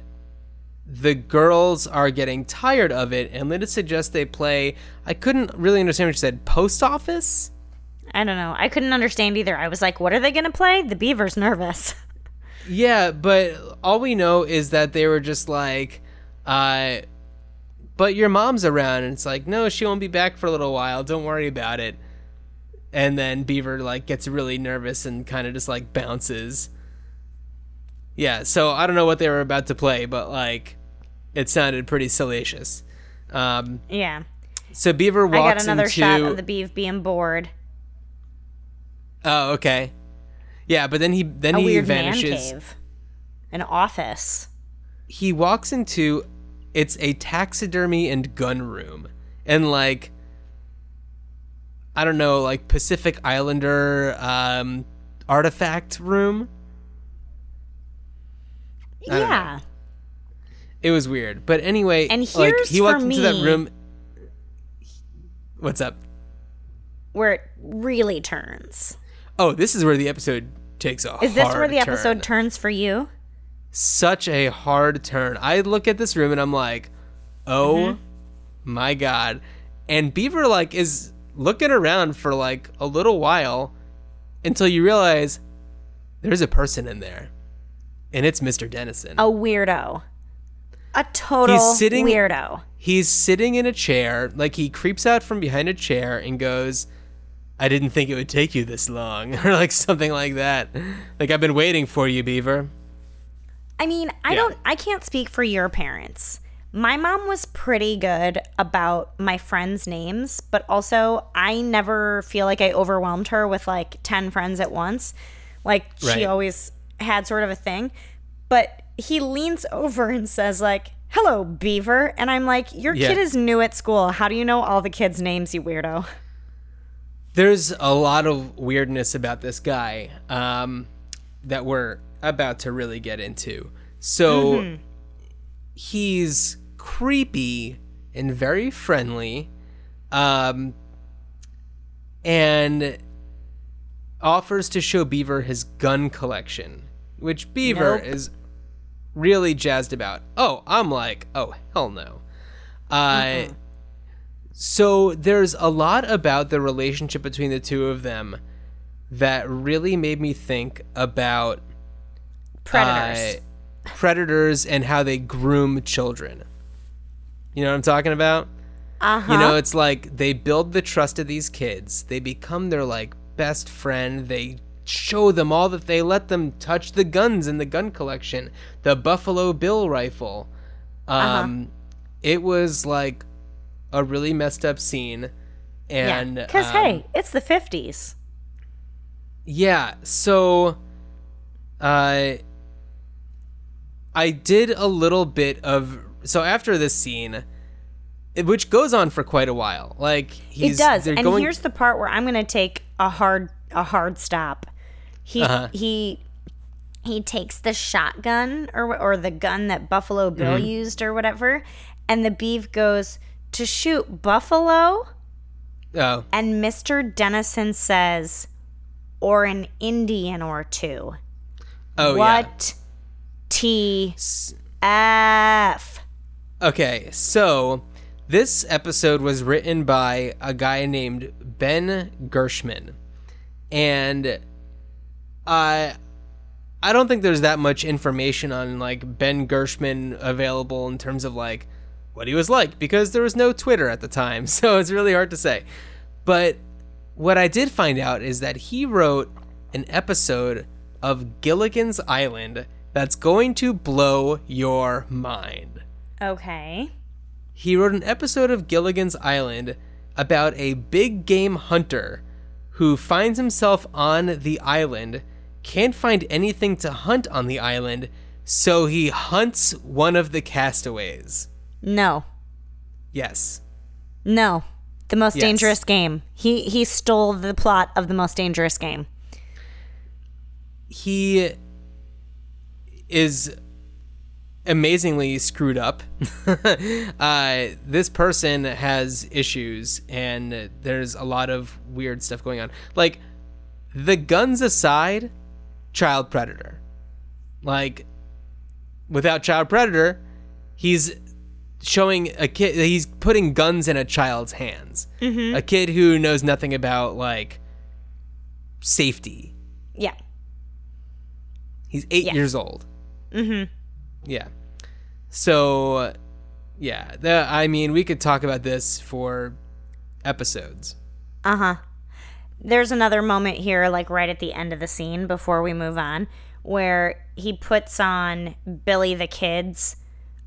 the girls are getting tired of it. And Linda suggests they play. I couldn't really understand what she said. Post office. I don't know. I couldn't understand either. I was like, what are they going to play? The beaver's nervous. Yeah, but all we know is that they were just like, uh, but your mom's around, and it's like, no, she won't be back for a little while. Don't worry about it. And then Beaver like gets really nervous and kind of just like bounces. Yeah, so I don't know what they were about to play, but like, it sounded pretty salacious. Um, yeah. so Beaver walks I got another into. shot of the beef being bored. oh, okay. Yeah, but then he then A he weird vanishes. man cave. An office. he walks into it's a taxidermy and gun room and like i don't know like pacific islander um artifact room. Yeah. it was weird but anyway And like here's he walked for into that room what's up Where it really turns. oh this is where the episode takes a Is this where the episode turns for you? such a hard turn. I look at this room and I'm like, oh Mm-hmm. my god. And Beaver like is looking around for like a little while until you realize there's a person in there. And it's Mr. Dennison. A weirdo. A total He's sitting- weirdo. He's sitting in a chair, like he creeps out from behind a chair and goes, I didn't think it would take you this long, or like something like that. Like, I've been waiting for you, Beaver. I mean, I Yeah. don't I can't speak for your parents. My mom was pretty good about my friends' names, but also I never feel like I overwhelmed her with like 10 friends at once. Like she always had sort of a thing. But he leans over and says like, "Hello, Beaver." And I'm like, "Your Yeah. kid is new at school. How do you know all the kids' names, you weirdo?" There's a lot of weirdness about this guy um, that we're about to really get into. So he's creepy and very friendly, um, and offers to show Beaver his gun collection, which Beaver Nope. is really jazzed about. Oh, I'm like, oh hell no. Uh, so there's a lot about the relationship between the two of them that really made me think about Predators. uh, predators and how they groom children. You know what I'm talking about? uh-huh. You know, it's like they build the trust of these kids. They become their like best friend. They show them all that they let them touch the guns in the gun collection, the Buffalo Bill rifle. Um it was like a really messed up scene and yeah. Cuz um, hey, it's the 50s. yeah, so uh I did a little bit of so after this scene which goes on for quite a while. Like he's it does. And going here's the part where I'm going to take a hard a hard stop. He Uh-huh. he he takes the shotgun or or the gun that Buffalo Bill Mm-hmm. used or whatever, and the beef goes to shoot buffalo, Oh, and Mr. Dennison says, or an Indian or two. oh yeah. what T F? Okay, so this episode was written by a guy named Ben Gershman. And I I don't think there's that much information on like Ben Gershman available in terms of like what he was like because there was no Twitter at the time. So it's really hard to say. But what I did find out is that he wrote an episode of Gilligan's Island that's going to blow your mind Okay. he wrote an episode of Gilligan's Island about a big game hunter who finds himself on the island, can't find anything to hunt on the island, so he hunts one of the castaways. No. Yes. No. The most Yes. dangerous game. He he stole the plot of the most dangerous game. He is amazingly screwed up. uh, this person has issues, and there's a lot of weird stuff going on. Like, the guns aside, child predator. Like, without child predator, he's showing a kid, he's putting guns in a child's hands. A kid who knows nothing about, like, safety. Yeah. He's eight Yeah. years old. Mm-hmm. Yeah. So, yeah. The, I mean, we could talk about this for episodes. Uh-huh. There's another moment here like right at the end of the scene before we move on where he puts on Billy the Kid's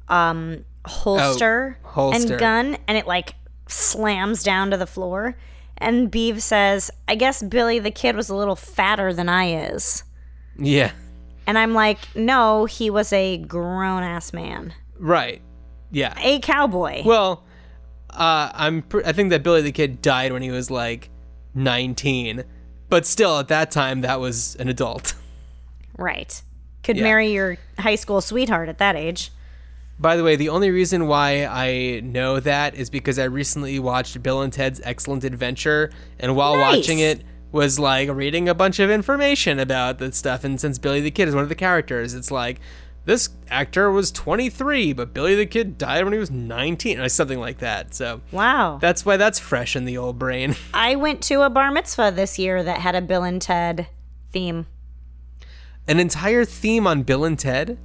um holster, Oh, holster. and gun and it like slams down to the floor and Beeve says, "I guess Billy the Kid was a little fatter than I is." Yeah. And I'm like, "No, he was a grown-ass man. Right. Yeah. A cowboy." Well, uh, I'm. Pr- I think that Billy the Kid died when he was like 19, but still, at that time, that was an adult. right. Could Yeah. marry your high school sweetheart at that age. By the way, the only reason why I know that is because I recently watched Bill and Ted's Excellent Adventure, and while Nice. watching it, was like reading a bunch of information about the stuff. And since Billy the Kid is one of the characters, it's like this actor was 23, but Billy the Kid died when he was 19, or something like that. So Wow. that's why that's fresh in the old brain. I went to a bar mitzvah this year that had a Bill and Ted theme. An entire theme on Bill and Ted.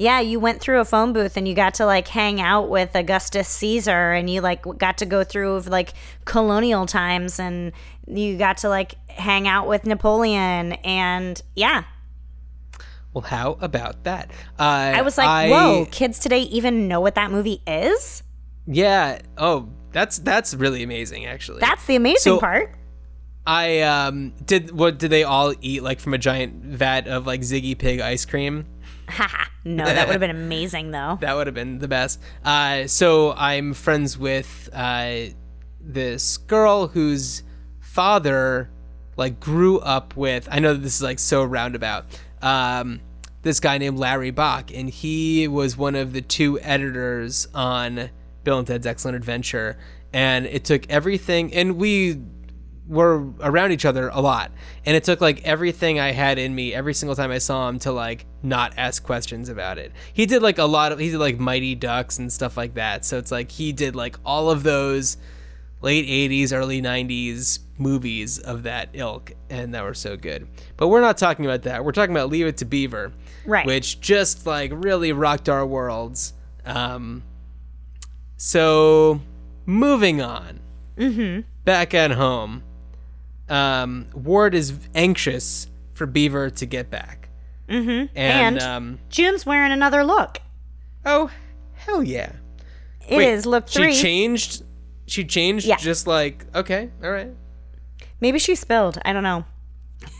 Yeah, you went through a phone booth and you got to like hang out with Augustus Caesar and you like got to go through like colonial times and you got to like hang out with Napoleon and yeah. Well, how about that? Uh, I was like, whoa, kids today even know what that movie is? Yeah. Oh, that's that's really amazing, actually. That's the amazing So- part. I um did. What did they all eat like from a giant vat of like Ziggy Pig ice cream? No, that would have been amazing though. That would have been the best. Uh, so I'm friends with uh, this girl whose father like grew up with. I know this is like so roundabout. Um, this guy named Larry Bock, and he was one of the two editors on Bill and Ted's Excellent Adventure. And it took everything, and we were around each other a lot. And it took like everything i had in me every single time i saw him to like not ask questions about it. He did like a lot of he did like mighty ducks and stuff like that. So it's like he did like all of those late 80s early 90s movies of that ilk and that were so good. But we're not talking about that. We're talking about leave it to beaver Right. which just like really rocked our worlds. Um so moving on. Back at home, um, Ward is anxious for Beaver to get back. Mm-hmm. And, And- um, June's wearing another look. oh, hell yeah! It is Wait, look three. She changed. She changed. Yeah. Just like okay, all right. Maybe she spilled. I don't know.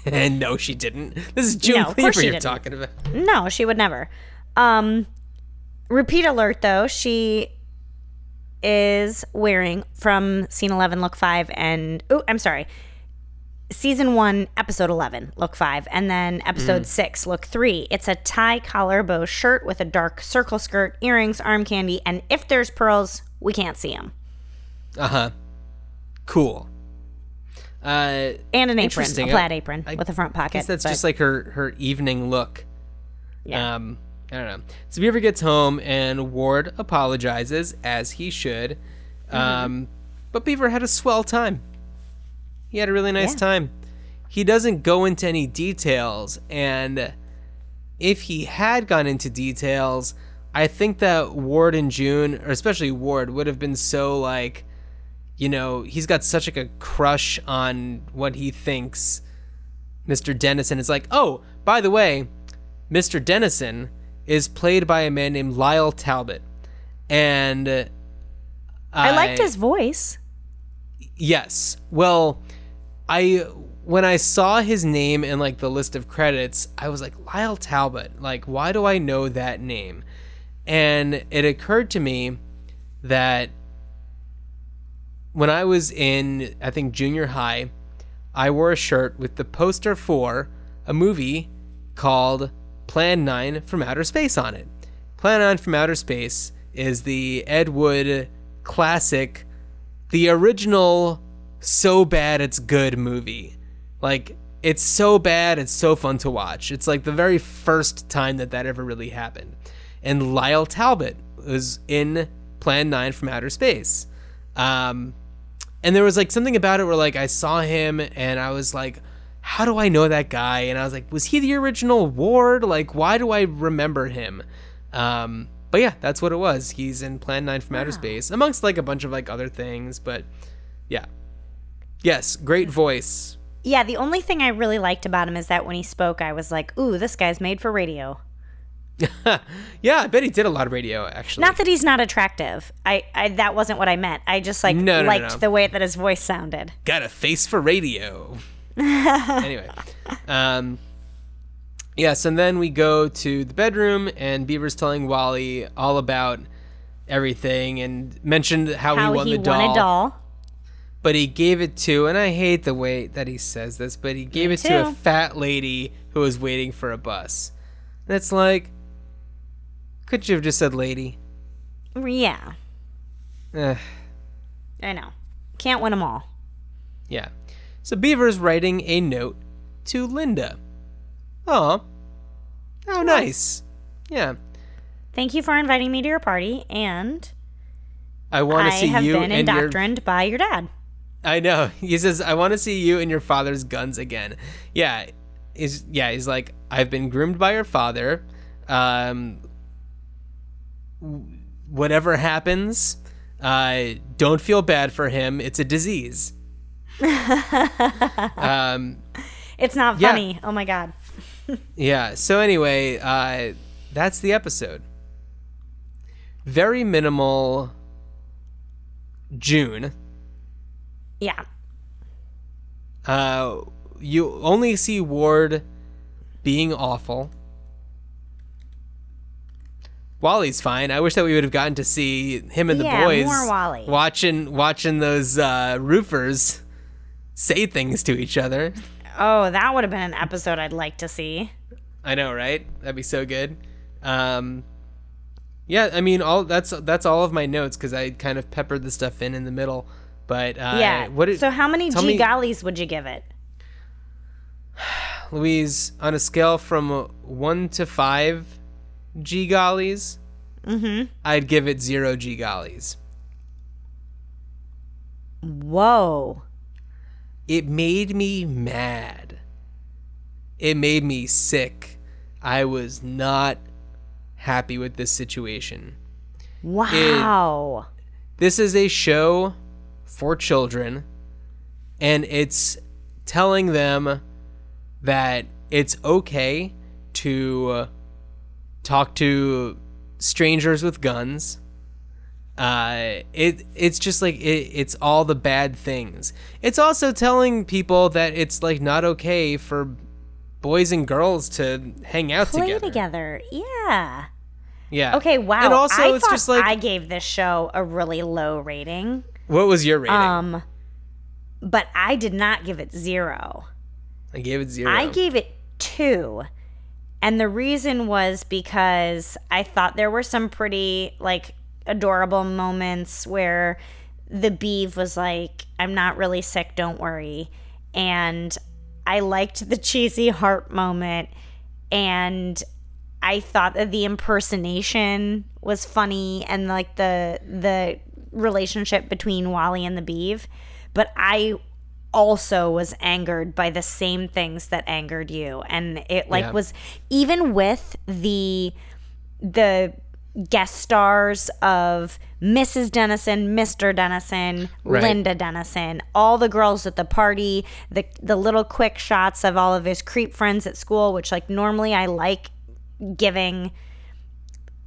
And no, she didn't. This is June No, Cleaver you're didn't. talking about. No, she would never. Um, repeat alert though, she is wearing from scene 11, look 5, and oh, I'm sorry, season 1, episode 11, look 5, and then episode 6, look 3. It's a tie collar bow shirt with a dark circle skirt, earrings, arm candy, and if there's pearls, we can't see them. Uh huh. Cool. Uh, And an apron, a plaid apron I with a front pocket. guess that's but- just like her her evening look. yeah. Um, I don't know. So Beaver gets home and Ward apologizes as he should. Mm-hmm. Um, but Beaver had a swell time. He had a really nice Yeah. time. He doesn't go into any details, and if he had gone into details, I think that Ward and June, or especially Ward, would have been so like, you know, he's got such like a crush on what he thinks Mr. Dennison is like, oh, by the way, Mr. Dennison is played by a man named Lyle Talbot. And uh, I liked his voice. Yes. Well, I when I saw his name in like the list of credits, I was like Lyle Talbot. Like, why do I know that name? And it occurred to me that when I was in, I think junior high, I wore a shirt with the poster for a movie called Plan 9 from Outer Space on it. Plan 9 from Outer Space is the Ed Wood classic, the original so bad it's good movie. Like, it's so bad it's so fun to watch. It's like the very first time that that ever really happened. And Lyle Talbot was in Plan 9 from Outer Space. Um, and there was like something about it where like I saw him and I was like, how do I know that guy? And I was like, was he the original Ward? Like, why do I remember him? Um, but yeah, that's what it was. He's in Plan 9 from Outer Space, amongst like a bunch of like other things. But yeah. Yes, great voice. Yeah, the only thing I really liked about him is that when he spoke, I was like, ooh, this guy's made for radio. yeah, I bet he did a lot of radio actually. Not that he's not attractive. I, I that wasn't what I meant. I just like No, no, liked no. the way that his voice sounded. got a face for radio. anyway, um, yes, and then we go to the bedroom, and Beaver's telling Wally all about everything, and mentioned how, How he won he the doll, won a doll. But he gave it to, and I hate the way that he says this, but he gave Me it to a fat lady who was waiting for a bus. And it's like, could you have just said lady? Yeah, Eh. I know. Can't win them all. Yeah. So Beaver's writing a note to Linda. Oh. How nice. Yeah. Thank you for inviting me to your party, and I want to see have you been and your indoctrined by your dad. I know. He says I want to see you and your father's guns again. Yeah. He's yeah, he's like I've been groomed by your father. Um whatever happens, uh don't feel bad for him. It's a disease. um It's not Yeah. funny. Oh my god. yeah. So anyway, uh, that's the episode. Very minimal. June. Yeah. Uh, you only see Ward being awful. Wally's fine. I wish that we would have gotten to see him and the Yeah, boys more Wally. watching watching those uh, roofers say things to each other. Oh, that would have been an episode I'd like to see. I know, right? That'd be so good. Um, yeah, I mean, all that's that's all of my notes because I kind of peppered the stuff in in the middle. But uh, yeah. did, so how many G gollies would you give it? Louise, on a scale from one to five G gollies, Mm-hmm. I'd give it zero G gollies. Whoa. It made me mad. It made me sick. I was not happy with this situation. Wow. This is a show for children, and it's telling them that it's okay to uh, talk to strangers with guns. Uh, it it's just like it, it's all the bad things. It's also telling people that it's like not okay for boys and girls to hang out Play together. together. Yeah. Yeah. Okay, wow. And also, I it's just like I gave this show a really low rating. What was your rating? Um but I did not give it 0. I gave it zero. I gave it 2. And the reason was because I thought there were some pretty like adorable moments where the beeve was like, I'm not really sick, don't worry. And I liked the cheesy heart moment. And I thought that the impersonation was funny and like the the relationship between Wally and the beeve. But I also was angered by the same things that angered you and it like Yeah. was even with the the guest stars of Mrs. Dennison, Mr. Dennison, Right. Linda Dennison, all the girls at the party, the the little quick shots of all of his creep friends at school, which like normally I like giving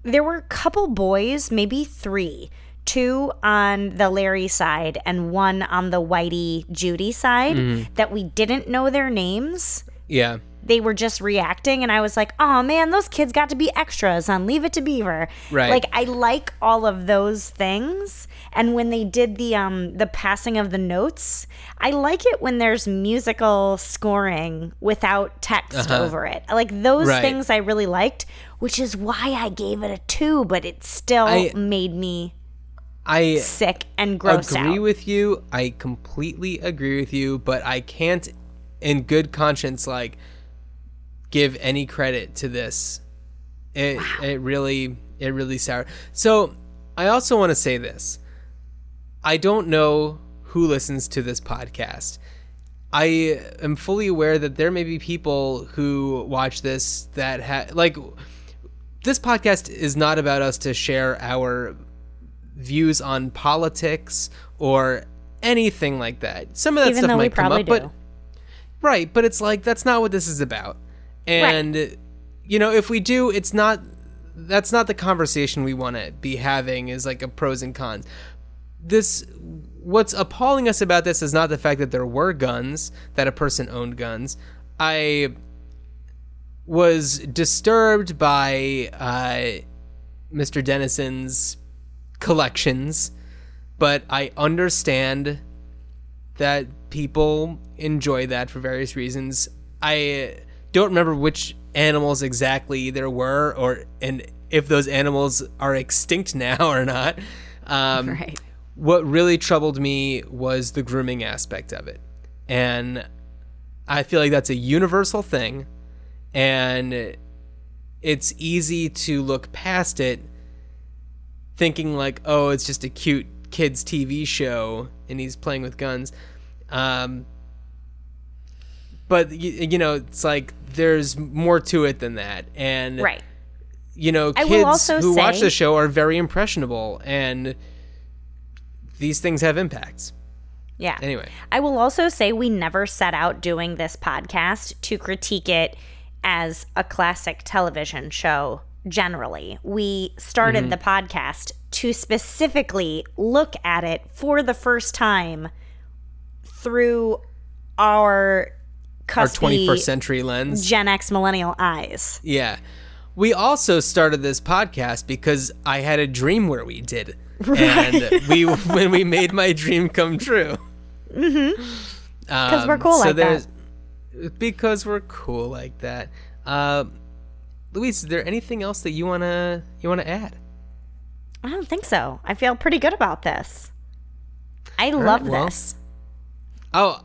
there were a couple boys, maybe three, two on the Larry side and one on the Whitey Judy side Mm-hmm. that we didn't know their names. yeah. They were just reacting, and I was like, "Oh man, those kids got to be extras on Leave It to Beaver." Right. Like I like all of those things, and when they did the um the passing of the notes, I like it when there's musical scoring without text over it. Like those Uh-huh. Right. things I really liked, which is why I gave it a two, but it still I- made me I sick and grossed agree out. with you. I completely agree with you, but I can't, in good conscience, like give any credit to this. It it really it really sour. So I also want to say this. I don't know who listens to this podcast. I am fully aware that there may be people who watch this that ha- like this podcast is not about us to share our views on politics or anything like that. Some of that Even stuff might come up, but right, but it's like that's not what this is about. And you know, if we do, it's not that's not the conversation we want to be having is like a pros and cons. This what's appalling us about this is not the fact that there were guns, that a person owned guns. I was disturbed by uh, Mr. Dennison's collections, but I understand that people enjoy that for various reasons. I don't remember which animals exactly there were, or and if those animals are extinct now or not. Um, Right. What really troubled me was the grooming aspect of it, and I feel like that's a universal thing, and it's easy to look past it, thinking like, oh, it's just a cute kids TV show, and he's playing with guns. Um, but you, you know, it's like there's more to it than that, and Right. you know, kids who watch the show are very impressionable, and these things have impacts. Yeah. Anyway, I will also say we never set out doing this podcast to critique it as a classic television show generally. We started the podcast to specifically look at it for the first time through our Our 21st century lens. Gen X millennial eyes. Yeah. We also started this podcast because I had a dream where we did. And we when we made my dream come true. Because Um, we're cool like that. there's- Because we're cool like that. Uh, Louise, is there anything else that you wanna you wanna add? I don't think so. I feel pretty good about this. I right, love well. this. Oh,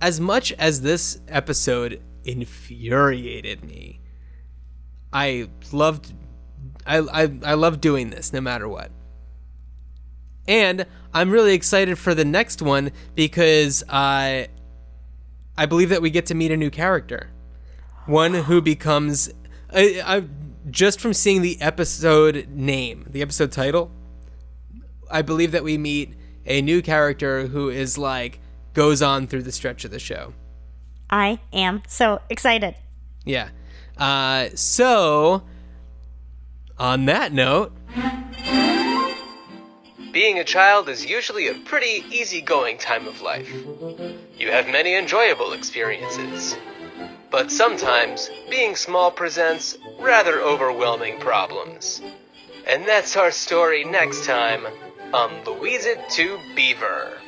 as much as this episode infuriated me, I loved I I I love doing this no matter what. And I'm really excited for the next one because I I believe that we get to meet a new character. One who becomes I, I just from seeing the episode name, the episode title, I believe that we meet a new character who is like goes on through the stretch of the show. I am so excited. Yeah. Uh, so, on that note, being a child is usually a pretty easygoing time of life. You have many enjoyable experiences. But sometimes, being small presents rather overwhelming problems. And that's our story next time on Louise It to Beaver.